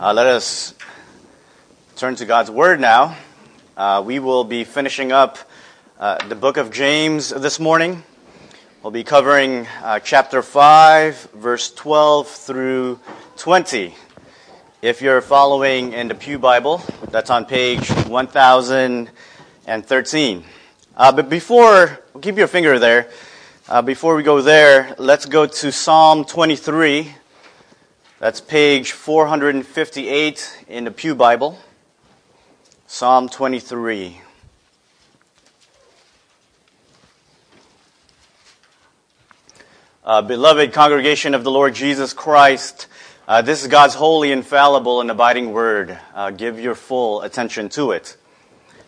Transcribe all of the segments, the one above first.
Uh, let us turn to God's Word now. Uh, we will be finishing up uh, the book of James this morning. We'll be covering uh, chapter 5, verse 12 through 20. If you're following in the Pew Bible, that's on page 1013. Uh, but before, keep your finger there. Uh, before we go there, let's go to Psalm 23. That's page 458 in the Pew Bible. Psalm 23. Uh, beloved congregation of the Lord Jesus Christ, uh, this is God's holy, infallible, and abiding word. Uh, give your full attention to it.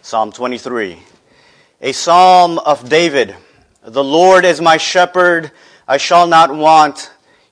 Psalm 23. A psalm of David. The Lord is my shepherd, I shall not want.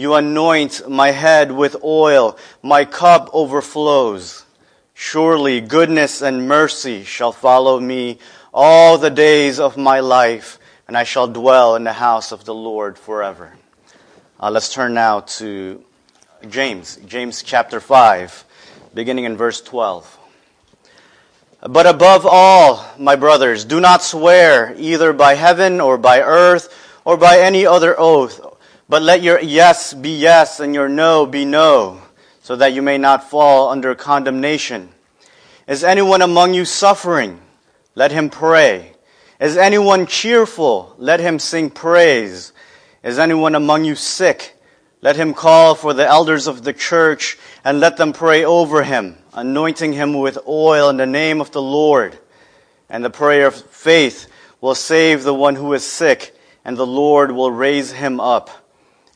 You anoint my head with oil. My cup overflows. Surely goodness and mercy shall follow me all the days of my life, and I shall dwell in the house of the Lord forever. Uh, let's turn now to James, James chapter 5, beginning in verse 12. But above all, my brothers, do not swear either by heaven or by earth or by any other oath but let your yes be yes and your no be no, so that you may not fall under condemnation. Is anyone among you suffering? Let him pray. Is anyone cheerful? Let him sing praise. Is anyone among you sick? Let him call for the elders of the church and let them pray over him, anointing him with oil in the name of the Lord. And the prayer of faith will save the one who is sick, and the Lord will raise him up.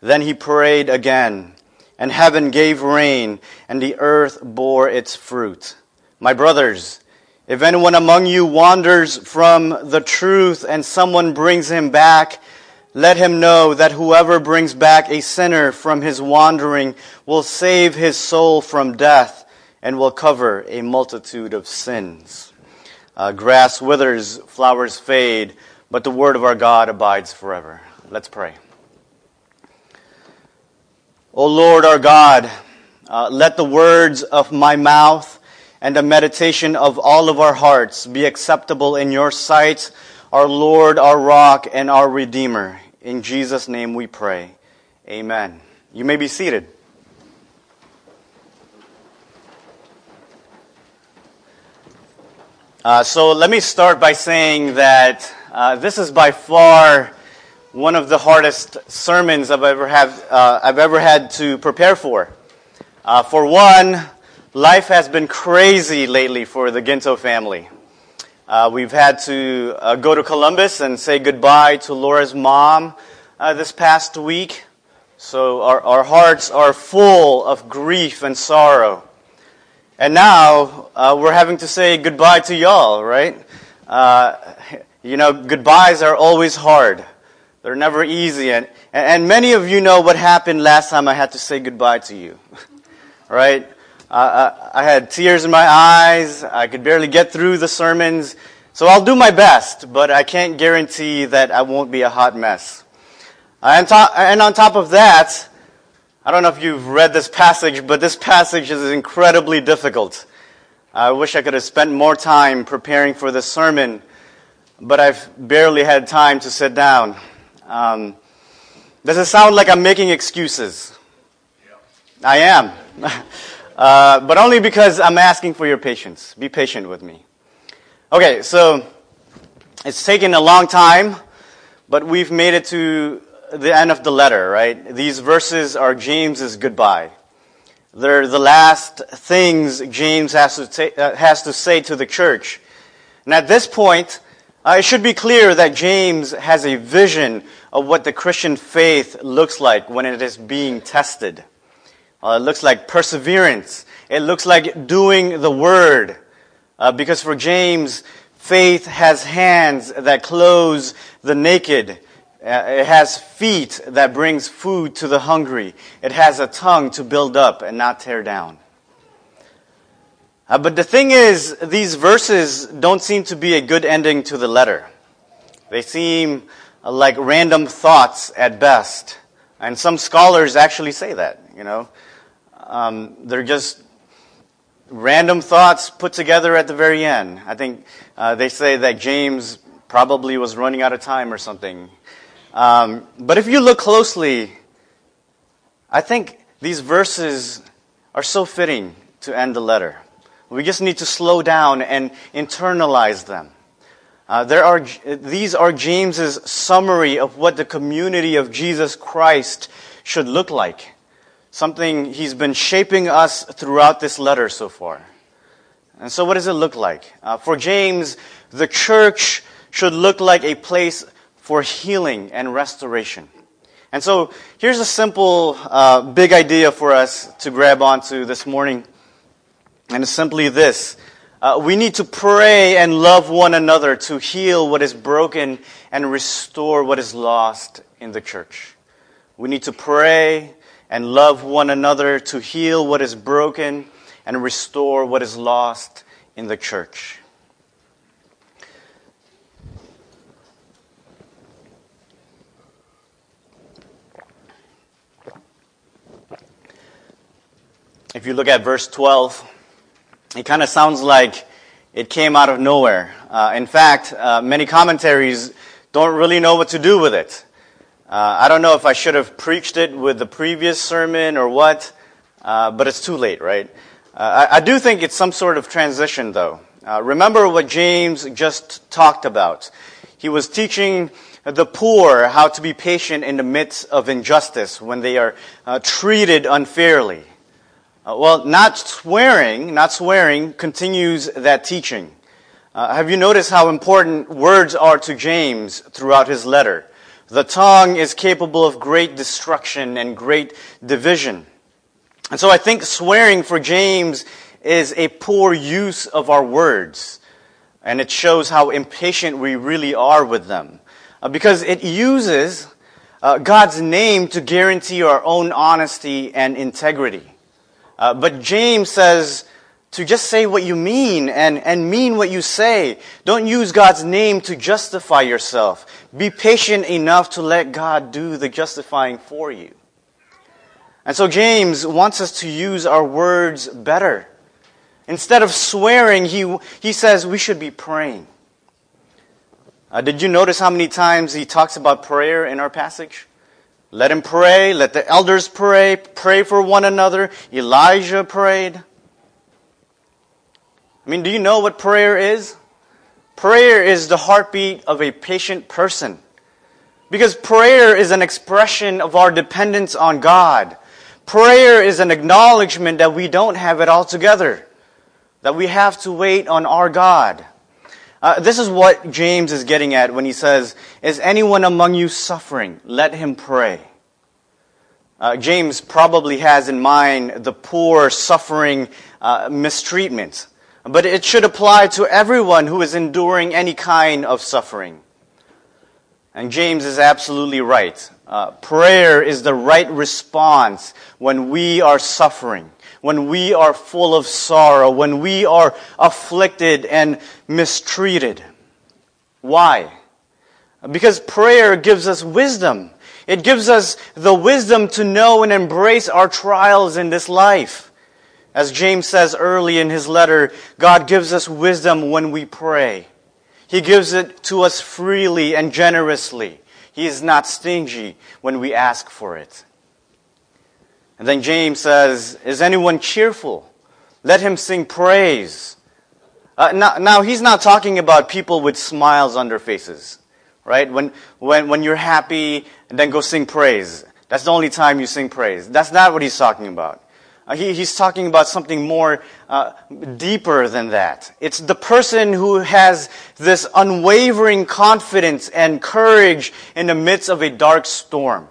Then he prayed again, and heaven gave rain, and the earth bore its fruit. My brothers, if anyone among you wanders from the truth and someone brings him back, let him know that whoever brings back a sinner from his wandering will save his soul from death and will cover a multitude of sins. Uh, grass withers, flowers fade, but the word of our God abides forever. Let's pray. O Lord our God, uh, let the words of my mouth and the meditation of all of our hearts be acceptable in your sight, our Lord, our rock, and our Redeemer. In Jesus' name we pray. Amen. You may be seated. Uh, so let me start by saying that uh, this is by far one of the hardest sermons I've ever, uh, I've ever had to prepare for. Uh, for one, life has been crazy lately for the Ginto family. Uh, we've had to uh, go to Columbus and say goodbye to Laura's mom uh, this past week. So our, our hearts are full of grief and sorrow. And now uh, we're having to say goodbye to y'all, right? you know, goodbyes are always hard. They're never easy. And, and many of you know what happened last time I had to say goodbye to you. right? Uh, I had tears in my eyes. I could barely get through the sermons. So I'll do my best, but I can't guarantee that I won't be a hot mess. And, to- and on top of that, I don't know if you've read this passage, but this passage is incredibly difficult. I wish I could have spent more time preparing for this sermon, but I've barely had time to sit down. Um, does it sound like I'm making excuses? Yeah. I am. uh, but only because I'm asking for your patience. Be patient with me. Okay, so it's taken a long time, but we've made it to the end of the letter, right? These verses are James's goodbye. They're the last things James has to, ta- uh, has to say to the church. And at this point, uh, it should be clear that James has a vision of what the Christian faith looks like when it is being tested. Uh, it looks like perseverance. It looks like doing the word. Uh, because for James, faith has hands that clothe the naked. Uh, it has feet that brings food to the hungry. It has a tongue to build up and not tear down. Uh, but the thing is, these verses don't seem to be a good ending to the letter. They seem like random thoughts at best. And some scholars actually say that, you know. Um, they're just random thoughts put together at the very end. I think uh, they say that James probably was running out of time or something. Um, but if you look closely, I think these verses are so fitting to end the letter. We just need to slow down and internalize them. Uh, there are, these are James's summary of what the community of Jesus Christ should look like. Something he's been shaping us throughout this letter so far. And so what does it look like? Uh, for James, the church should look like a place for healing and restoration. And so here's a simple, uh, big idea for us to grab onto this morning. And it's simply this. Uh, we need to pray and love one another to heal what is broken and restore what is lost in the church. We need to pray and love one another to heal what is broken and restore what is lost in the church. If you look at verse 12, it kind of sounds like it came out of nowhere. Uh, in fact, uh, many commentaries don't really know what to do with it. Uh, I don't know if I should have preached it with the previous sermon or what, uh, but it's too late, right? Uh, I, I, do think it's some sort of transition, though. Uh, remember what James just talked about. He was teaching the poor how to be patient in the midst of injustice when they are treated unfairly. Uh, well, not swearing, not swearing continues that teaching. Uh, have you noticed how important words are to James throughout his letter? The tongue is capable of great destruction and great division. And so I think swearing for James is a poor use of our words. And it shows how impatient we really are with them. Uh, because it uses uh, God's name to guarantee our own honesty and integrity. Uh, but James says to just say what you mean and, and mean what you say. Don't use God's name to justify yourself. Be patient enough to let God do the justifying for you. And so James wants us to use our words better. Instead of swearing, he, he says we should be praying. Uh, did you notice how many times he talks about prayer in our passage? Let him pray. Let the elders pray. Pray for one another. Elijah prayed. I mean, do you know what prayer is? Prayer is the heartbeat of a patient person. Because prayer is an expression of our dependence on God. Prayer is an acknowledgement that we don't have it all together. That we have to wait on our God. Uh, this is what James is getting at when he says, Is anyone among you suffering? Let him pray. Uh, James probably has in mind the poor suffering uh, mistreatment, but it should apply to everyone who is enduring any kind of suffering. And James is absolutely right. Uh, prayer is the right response when we are suffering when we are full of sorrow, when we are afflicted and mistreated. Why? Because prayer gives us wisdom. It gives us the wisdom to know and embrace our trials in this life. As James says early in his letter, God gives us wisdom when we pray. He gives it to us freely and generously. He is not stingy when we ask for it. And then James says, Is anyone cheerful? Let him sing praise. Uh, now, now, he's not talking about people with smiles on their faces, right? When, when, when you're happy, then go sing praise. That's the only time you sing praise. That's not what he's talking about. Uh, he, he's talking about something more uh, deeper than that. It's the person who has this unwavering confidence and courage in the midst of a dark storm.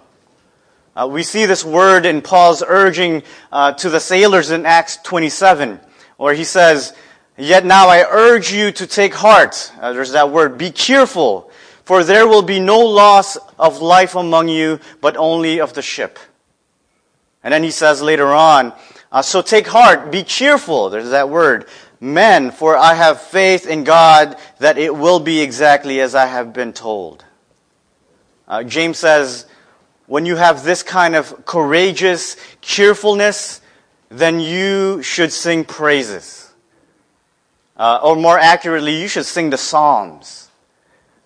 Uh, we see this word in Paul's urging uh, to the sailors in Acts 27, where he says, Yet now I urge you to take heart. Uh, there's that word, be cheerful, for there will be no loss of life among you, but only of the ship. And then he says later on, uh, so take heart, be cheerful. There's that word. Men, for I have faith in God that it will be exactly as I have been told. Uh, James says, when you have this kind of courageous cheerfulness, then you should sing praises. Uh, or more accurately, you should sing the Psalms.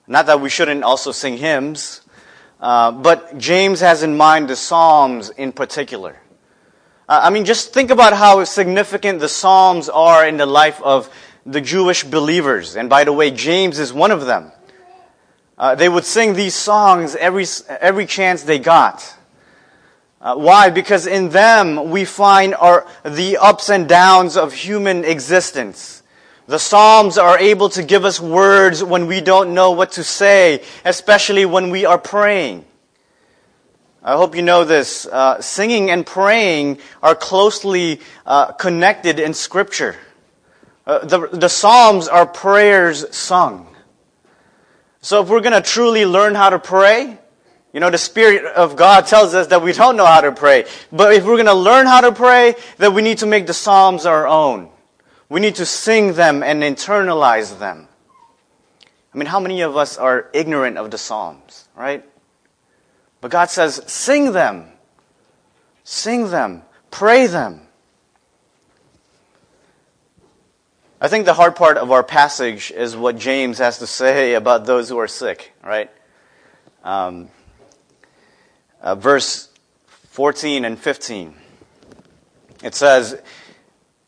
Not that we shouldn't also sing hymns, uh, but James has in mind the Psalms in particular. Uh, I mean, just think about how significant the Psalms are in the life of the Jewish believers. And by the way, James is one of them. Uh, they would sing these songs every, every chance they got. Uh, why? Because in them we find our, the ups and downs of human existence. The Psalms are able to give us words when we don't know what to say, especially when we are praying. I hope you know this. Uh, singing and praying are closely uh, connected in Scripture. Uh, the, the Psalms are prayers sung. So if we're going to truly learn how to pray, you know, the Spirit of God tells us that we don't know how to pray. But if we're going to learn how to pray, then we need to make the Psalms our own. We need to sing them and internalize them. I mean, how many of us are ignorant of the Psalms, right? But God says, sing them. Sing them. Pray them. I think the hard part of our passage is what James has to say about those who are sick, right? Um, uh, verse 14 and 15. It says,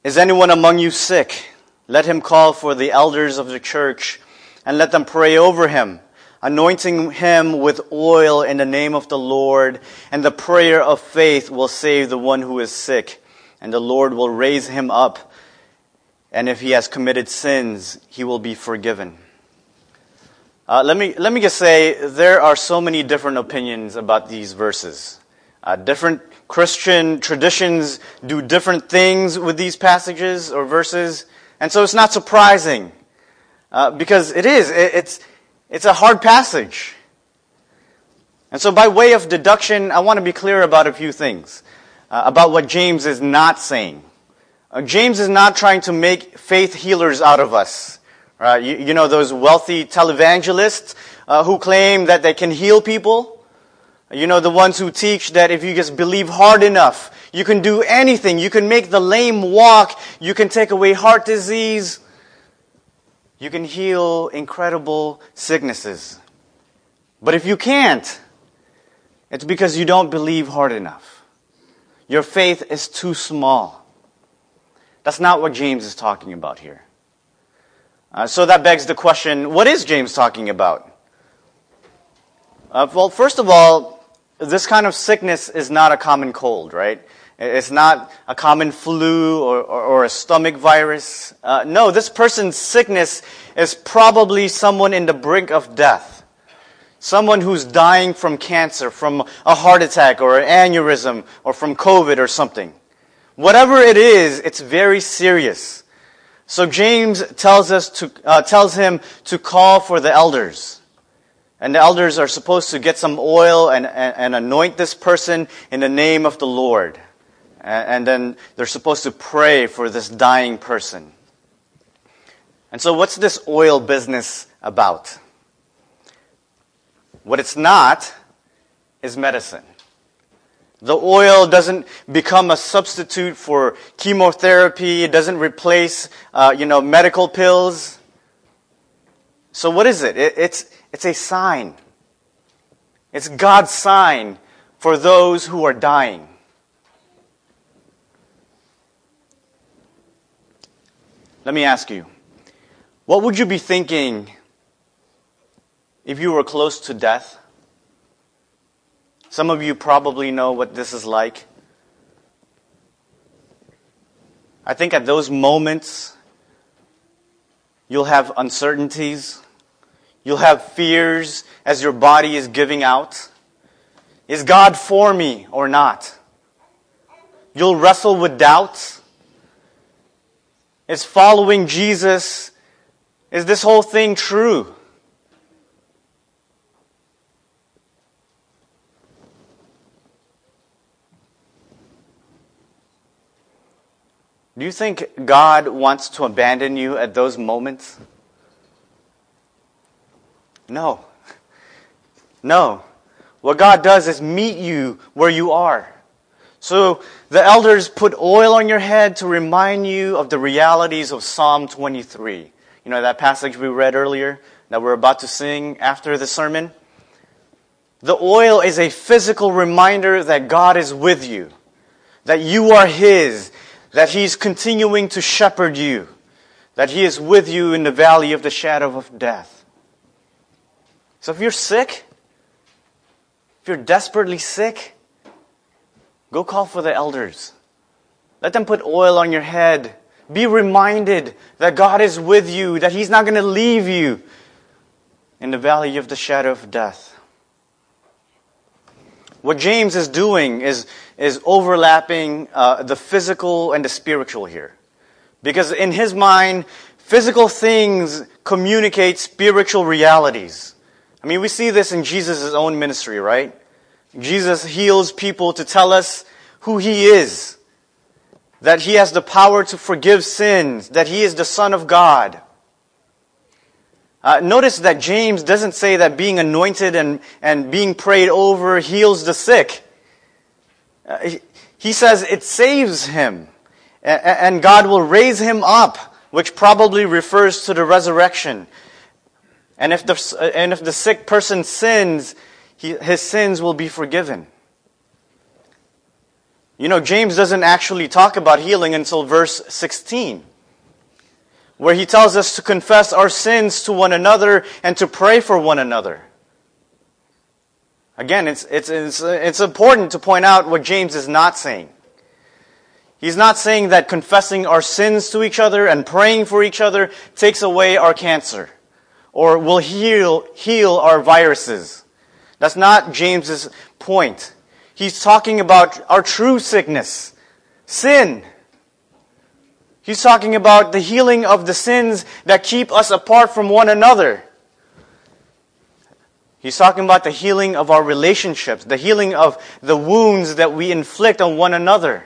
is anyone among you sick? Let him call for the elders of the church and let them pray over him, anointing him with oil in the name of the Lord. And the prayer of faith will save the one who is sick, and the Lord will raise him up. And if he has committed sins, he will be forgiven. Uh, let me let me just say there are so many different opinions about these verses. Uh, different Christian traditions do different things with these passages or verses. And so it's not surprising uh, because it is. It, it's, it's a hard passage. And so, by way of deduction, I want to be clear about a few things uh, about what James is not saying. Uh, James is not trying to make faith healers out of us. Right? You, you know, those wealthy televangelists uh, who claim that they can heal people. You know, the ones who teach that if you just believe hard enough, you can do anything. You can make the lame walk. You can take away heart disease. You can heal incredible sicknesses. But if you can't, it's because you don't believe hard enough. Your faith is too small. That's not what James is talking about here. Uh, so that begs the question what is James talking about? Uh, well, first of all, this kind of sickness is not a common cold, right? It's not a common flu or, or, or a stomach virus. Uh, no, this person's sickness is probably someone in the brink of death. Someone who's dying from cancer, from a heart attack or an aneurysm or from COVID or something. Whatever it is, it's very serious. So James tells us to, uh, tells him to call for the elders. And the elders are supposed to get some oil and, and, and anoint this person in the name of the Lord. And, and then they're supposed to pray for this dying person. And so, what's this oil business about? What it's not is medicine. The oil doesn't become a substitute for chemotherapy. It doesn't replace, uh, you know, medical pills. So what is it? it it's, it's a sign. It's God's sign for those who are dying. Let me ask you, what would you be thinking if you were close to death? Some of you probably know what this is like. I think at those moments, you'll have uncertainties. You'll have fears as your body is giving out. Is God for me or not? You'll wrestle with doubts. Is following Jesus, is this whole thing true? Do you think God wants to abandon you at those moments? No. No. What God does is meet you where you are. So the elders put oil on your head to remind you of the realities of Psalm 23. You know that passage we read earlier that we're about to sing after the sermon? The oil is a physical reminder that God is with you, that you are His, that He is continuing to shepherd you, that He is with you in the valley of the shadow of death. So if you're sick, if you're desperately sick, go call for the elders. Let them put oil on your head. Be reminded that God is with you, that He's not going to leave you in the valley of the shadow of death. What James is doing is, is overlapping uh, the physical and the spiritual here. Because in his mind, physical things communicate spiritual realities. I mean, we see this in Jesus' own ministry, right? Jesus heals people to tell us who he is. That he has the power to forgive sins. That he is the Son of God. Uh, notice that James doesn't say that being anointed and, and being prayed over heals the sick. Uh, he, says it saves him. And, and God will raise him up, which probably refers to the resurrection. And if the, and if the sick person sins, he, his sins will be forgiven. You know, James doesn't actually talk about healing until verse 16 where he tells us to confess our sins to one another and to pray for one another. Again, it's, it's, it's, it's important to point out what James is not saying. He's not saying that confessing our sins to each other and praying for each other takes away our cancer or will heal, heal our viruses. That's not James's point. He's talking about our true sickness, sin. He's talking about the healing of the sins that keep us apart from one another. He's talking about the healing of our relationships, the healing of the wounds that we inflict on one another.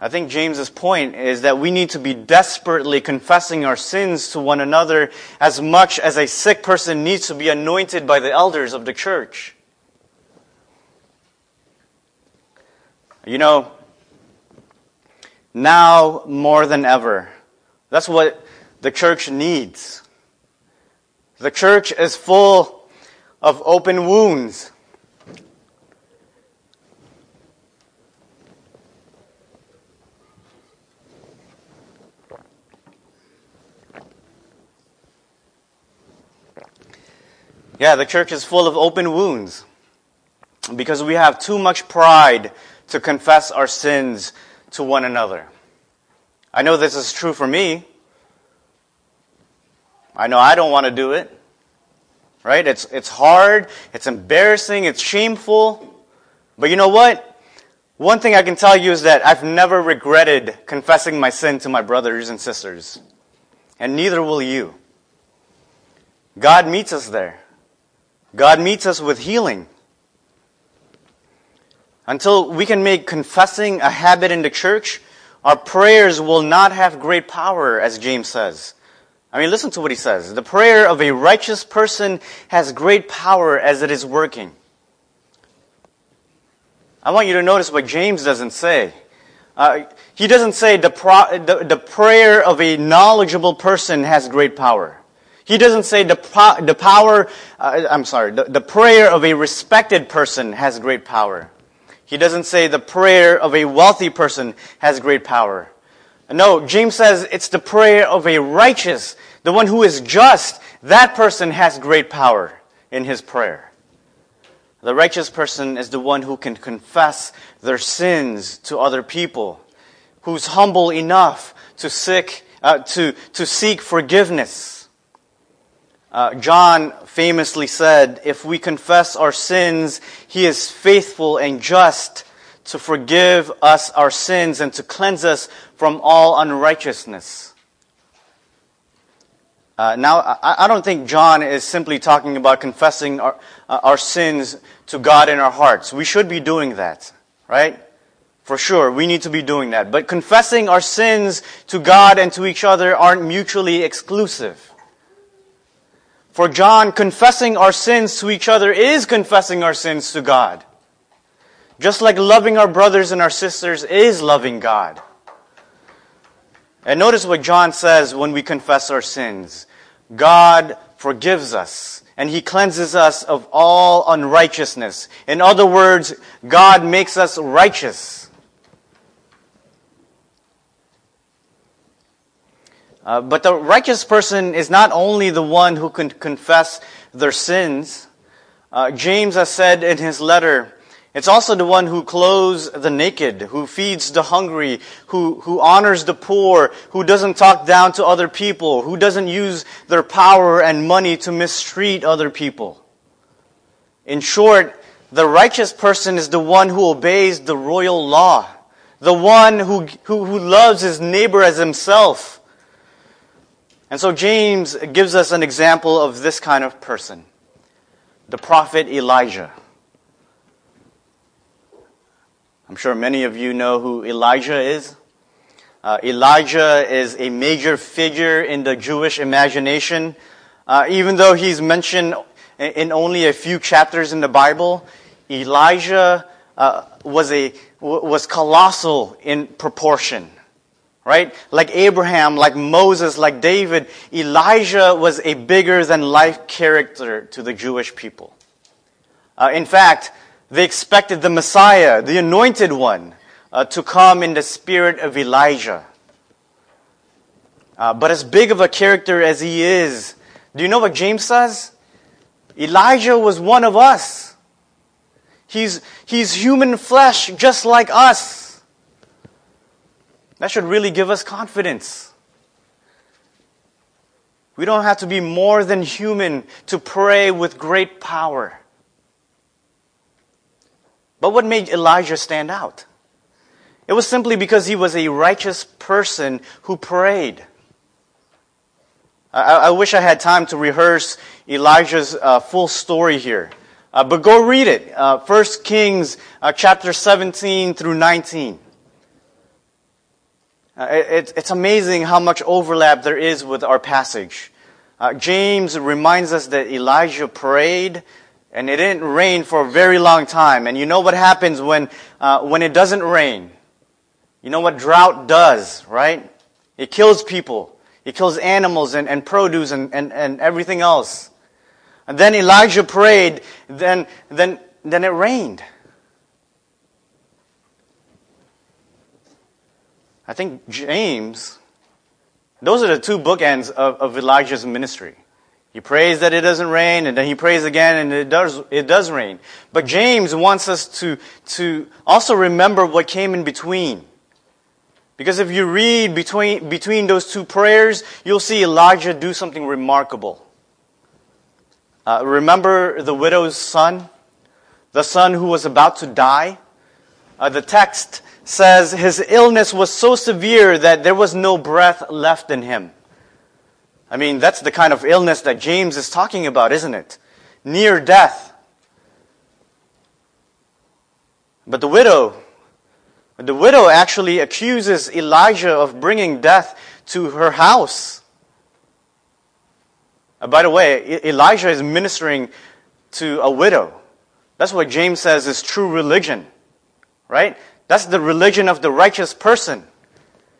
I think James's point is that we need to be desperately confessing our sins to one another as much as a sick person needs to be anointed by the elders of the church. You know, now more than ever. That's what the church needs. The church is full of open wounds. Yeah, the church is full of open wounds because we have too much pride to confess our sins to one another. I know this is true for me. I know I don't want to do it. Right? It's, it's hard, it's embarrassing, it's shameful. But you know what? One thing I can tell you is that I've never regretted confessing my sin to my brothers and sisters. And neither will you. God meets us there. God meets us with healing. Until we can make confessing a habit in the church, our prayers will not have great power, as James says. I mean, listen to what he says. The prayer of a righteous person has great power as it is working. I want you to notice what James doesn't say. Uh, he doesn't say the, pro- the, the, prayer of a knowledgeable person has great power. He doesn't say the, po- the power, uh, I'm sorry, the, the prayer of a respected person has great power. He doesn't say the prayer of a wealthy person has great power. No, James says it's the prayer of a righteous, the one who is just. That person has great power in his prayer. The righteous person is the one who can confess their sins to other people, who's humble enough to seek, uh, to, to seek forgiveness. Uh, John famously said, If we confess our sins, he is faithful and just to forgive us our sins and to cleanse us from all unrighteousness. Uh, now, I, I, don't think John is simply talking about confessing our, uh, our sins to God in our hearts. We should be doing that, right? For sure, we need to be doing that. But confessing our sins to God and to each other aren't mutually exclusive. For John, confessing our sins to each other is confessing our sins to God. Just like loving our brothers and our sisters is loving God. And notice what John says when we confess our sins. God forgives us and he cleanses us of all unrighteousness. In other words, God makes us righteous. Uh, but the righteous person is not only the one who can confess their sins. Uh, James has said in his letter, it's also the one who clothes the naked, who feeds the hungry, who, who honors the poor, who doesn't talk down to other people, who doesn't use their power and money to mistreat other people. In short, the righteous person is the one who obeys the royal law, the one who, who, who loves his neighbor as himself. And so James gives us an example of this kind of person the prophet Elijah. I'm sure many of you know who Elijah is. Uh, Elijah is a major figure in the Jewish imagination. Uh, even though he's mentioned in only a few chapters in the Bible, Elijah uh, was a was colossal in proportion. Right? Like Abraham, like Moses, like David, Elijah was a bigger than life character to the Jewish people. Uh, in fact, they expected the Messiah, the anointed one, uh, to come in the spirit of Elijah. Uh, but as big of a character as he is, do you know what James says? Elijah was one of us. He's, he's human flesh just like us. That should really give us confidence. We don't have to be more than human to pray with great power. But what made Elijah stand out? It was simply because he was a righteous person who prayed. I, I wish I had time to rehearse Elijah's uh, full story here. Uh, but go read it. Uh, 1 Kings uh, chapter 17 through 19. Uh, it, it's amazing how much overlap there is with our passage. Uh, James reminds us that Elijah prayed, and it didn't rain for a very long time. And you know what happens when, uh, when it doesn't rain? You know what drought does, right? It kills people. It kills animals and, and produce and, and, and everything else. And then Elijah prayed, then, then, then it rained. I think James, those are the two bookends of, of Elijah's ministry. He prays that it doesn't rain, and then he prays again, and it does, it does rain. But James wants us to, to also remember what came in between. Because if you read between, between those two prayers, you'll see Elijah do something remarkable. Uh, remember the widow's son? The son who was about to die? Uh, the text says his illness was so severe that there was no breath left in him. I mean, that's the kind of illness that James is talking about, isn't it? Near death. But the widow, the widow actually accuses Elijah of bringing death to her house. Uh, by the way, Elijah is ministering to a widow. That's what James says is true religion, right? That's the religion of the righteous person.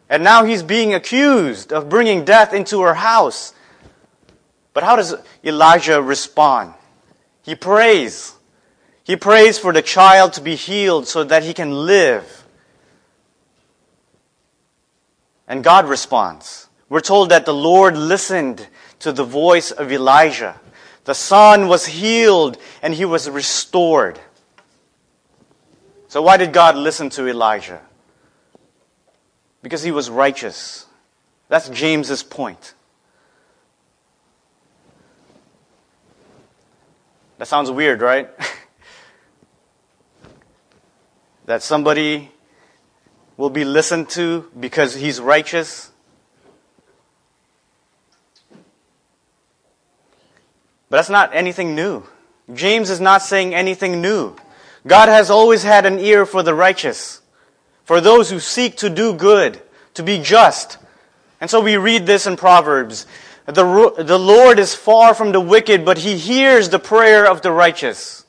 And now he's being accused of bringing death into her house. But how does Elijah respond? He prays. He prays for the child to be healed so that he can live. And God responds. We're told that the Lord listened to the voice of Elijah. The son was healed and he was restored. So, why did God listen to Elijah? Because he was righteous. That's James's point. That sounds weird, right? that somebody will be listened to because he's righteous. But that's not anything new. James is not saying anything new. God has always had an ear for the righteous, for those who seek to do good, to be just. And so we read this in Proverbs. The, the Lord is far from the wicked, but he hears the prayer of the righteous.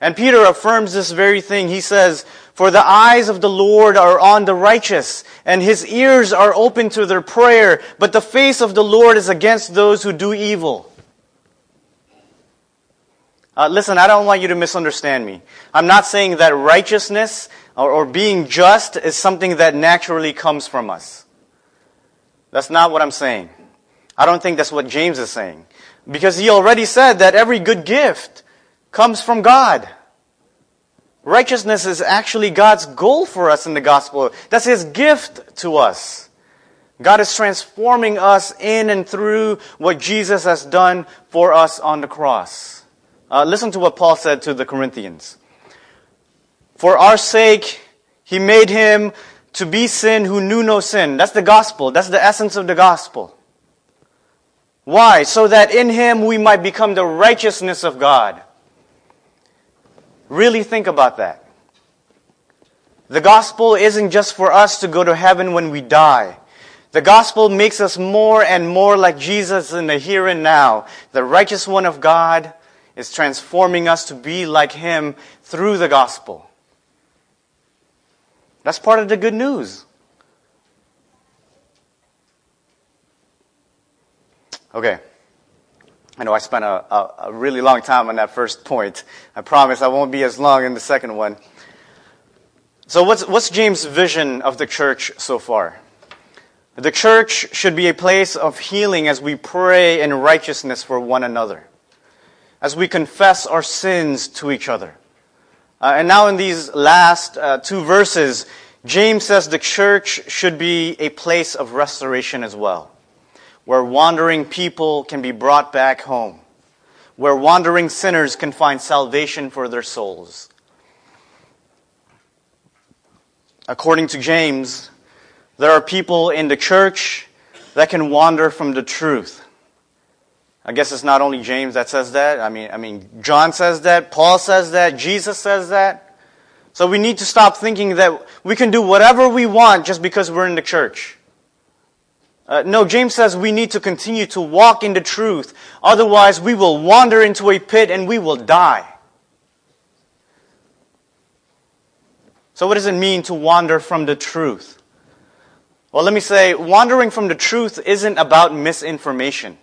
And Peter affirms this very thing. He says, For the eyes of the Lord are on the righteous, and his ears are open to their prayer, but the face of the Lord is against those who do evil. Uh, listen, I don't want you to misunderstand me. I'm not saying that righteousness or, or being just is something that naturally comes from us. That's not what I'm saying. I don't think that's what James is saying. Because he already said that every good gift comes from God. Righteousness is actually God's goal for us in the gospel. That's His gift to us. God is transforming us in and through what Jesus has done for us on the cross. Uh, listen to what Paul said to the Corinthians. For our sake, he made him to be sin who knew no sin. That's the gospel. That's the essence of the gospel. Why? So that in him we might become the righteousness of God. Really think about that. The gospel isn't just for us to go to heaven when we die. The gospel makes us more and more like Jesus in the here and now, the righteous one of God, is transforming us to be like Him through the gospel. That's part of the good news. Okay. I know I spent a, a, a, really long time on that first point. I promise I won't be as long in the second one. So, what's, what's James' vision of the church so far? The church should be a place of healing as we pray in righteousness for one another as we confess our sins to each other. Uh, and now, in these last uh, two verses, James says the church should be a place of restoration as well, where wandering people can be brought back home, where wandering sinners can find salvation for their souls. According to James, there are people in the church that can wander from the truth. I guess it's not only James that says that. I mean, I mean, John says that, Paul says that, Jesus says that. So we need to stop thinking that we can do whatever we want just because we're in the church. Uh, no, James says we need to continue to walk in the truth. Otherwise, we will wander into a pit and we will die. So, what does it mean to wander from the truth? Well, let me say, wandering from the truth isn't about misinformation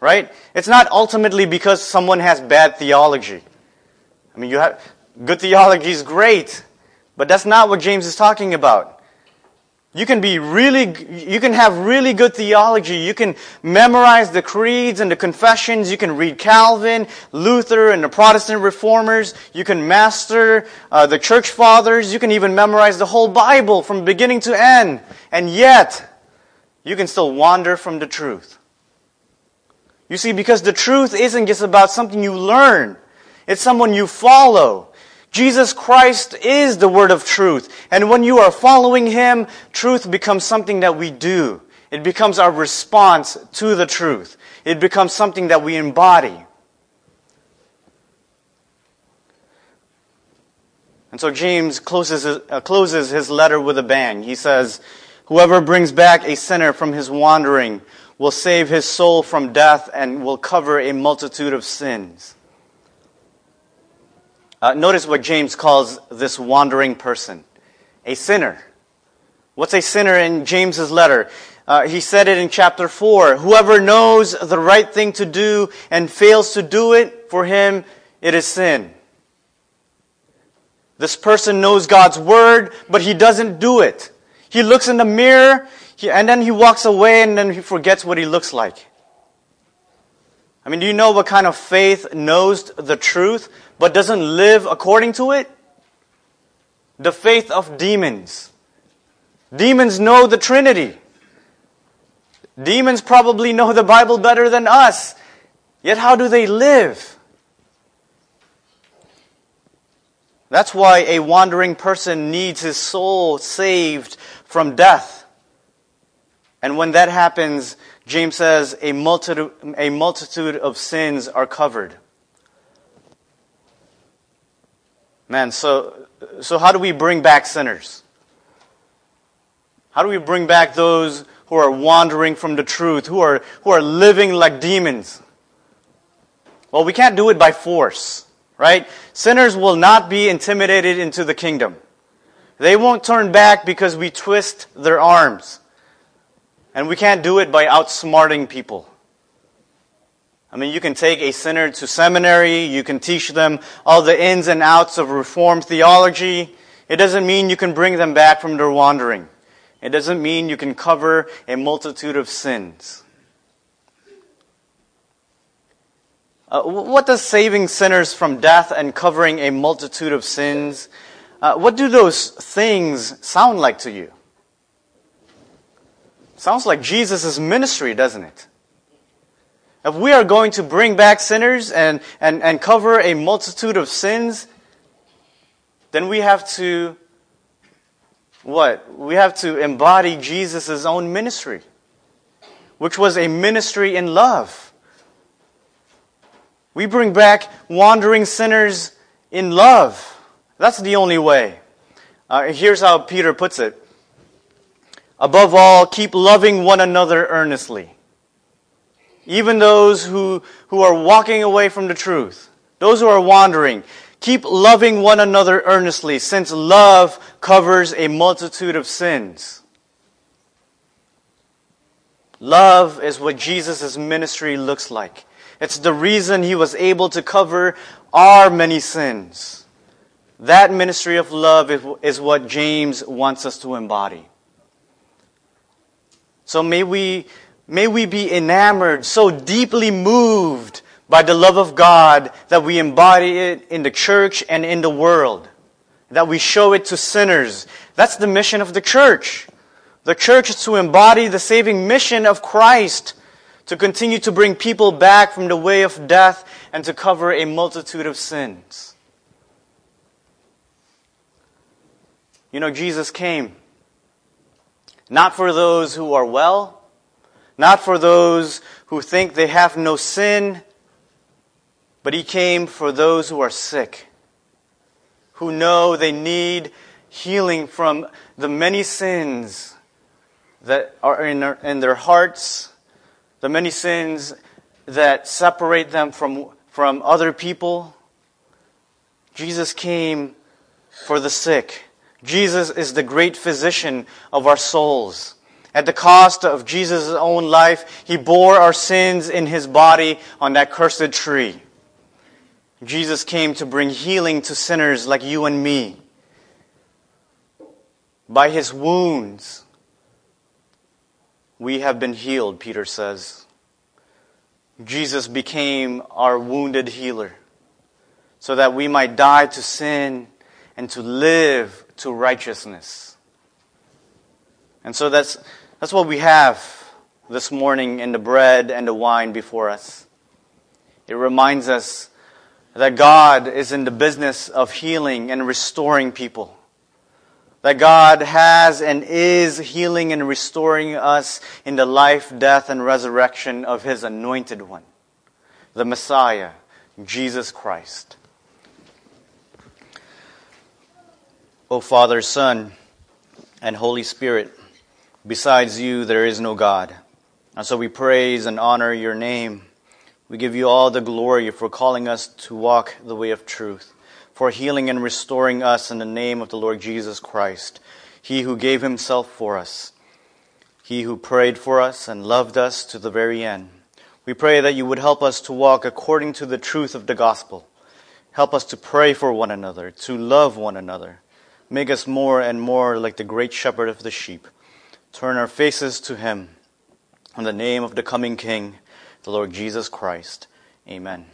right? It's not ultimately because someone has bad theology. I mean, you have good theology is great, but that's not what James is talking about. You can be really, you can have really good theology. You can memorize the creeds and the confessions. You can read Calvin, Luther, and the Protestant reformers. You can master uh, the church fathers. You can even memorize the whole Bible from beginning to end. And yet, you can still wander from the truth. You see, because the truth isn't just about something you learn, it's someone you follow. Jesus Christ is the word of truth. And when you are following Him, truth becomes something that we do. It becomes our response to the truth. It becomes something that we embody. And so James closes, uh, closes his letter with a bang. He says, Whoever brings back a sinner from his wandering will save his soul from death and will cover a multitude of sins. Uh, notice what James calls this wandering person a sinner. What's a sinner in James's letter? Uh, he said it in chapter 4. Whoever knows the right thing to do and fails to do it, for him it is sin. This person knows God's word, but he doesn't do it. He looks in the mirror, he, and then he walks away, and then he forgets what he looks like. I mean, do you know what kind of faith knows the truth, but doesn't live according to it? The faith of demons. Demons know the Trinity. Demons probably know the Bible better than us. Yet how do they live? That's why a wandering person needs his soul saved from death. And when that happens, James says a multitude, a multitude of sins are covered. Man, so, so how do we bring back sinners? How do we bring back those who are wandering from the truth, who are, who are living like demons? Well, we can't do it by force, right? Sinners will not be intimidated into the kingdom. They won't turn back because we twist their arms. And we can't do it by outsmarting people. I mean, you can take a sinner to seminary, you can teach them all the ins and outs of Reformed theology. It doesn't mean you can bring them back from their wandering. It doesn't mean you can cover a multitude of sins. Uh, what does saving sinners from death and covering a multitude of sins, uh, what do those things sound like to you? Sounds like Jesus' ministry, doesn't it? If we are going to bring back sinners and, and, and cover a multitude of sins, then we have to, what? We have to embody Jesus' own ministry, which was a ministry in love. We bring back wandering sinners in love. That's the only way. Uh, here's how Peter puts it. Above all, keep loving one another earnestly. Even those who, who are walking away from the truth, those who are wandering, keep loving one another earnestly, since love covers a multitude of sins. Love is what Jesus' ministry looks like. It's the reason he was able to cover our many sins. That ministry of love is what James wants us to embody. So may we, may we be enamored, so deeply moved by the love of God that we embody it in the church and in the world. That we show it to sinners. That's the mission of the church. The church is to embody the saving mission of Christ to continue to bring people back from the way of death and to cover a multitude of sins. You know, Jesus came not for those who are well, not for those who think they have no sin, but He came for those who are sick, who know they need healing from the many sins that are in their, in their hearts the many sins that separate them from, from other people. Jesus came for the sick. Jesus is the great physician of our souls. At the cost of Jesus' own life, he bore our sins in his body on that cursed tree. Jesus came to bring healing to sinners like you and me. By his wounds, we have been healed, Peter says. Jesus became our wounded healer so that we might die to sin and to live to righteousness. And so that's, that's what we have this morning in the bread and the wine before us. It reminds us that God is in the business of healing and restoring people that God has and is healing and restoring us in the life, death, and resurrection of His anointed one, the Messiah, Jesus Christ. O Father, Son, and Holy Spirit, besides you there is no God. And so we praise and honor your name. We give you all the glory for calling us to walk the way of truth for healing and restoring us in the name of the Lord Jesus Christ, He who gave Himself for us, He who prayed for us and loved us to the very end. We pray that you would help us to walk according to the truth of the gospel. Help us to pray for one another, to love one another. Make us more and more like the great shepherd of the sheep. Turn our faces to him. In the name of the coming King, the Lord Jesus Christ. Amen.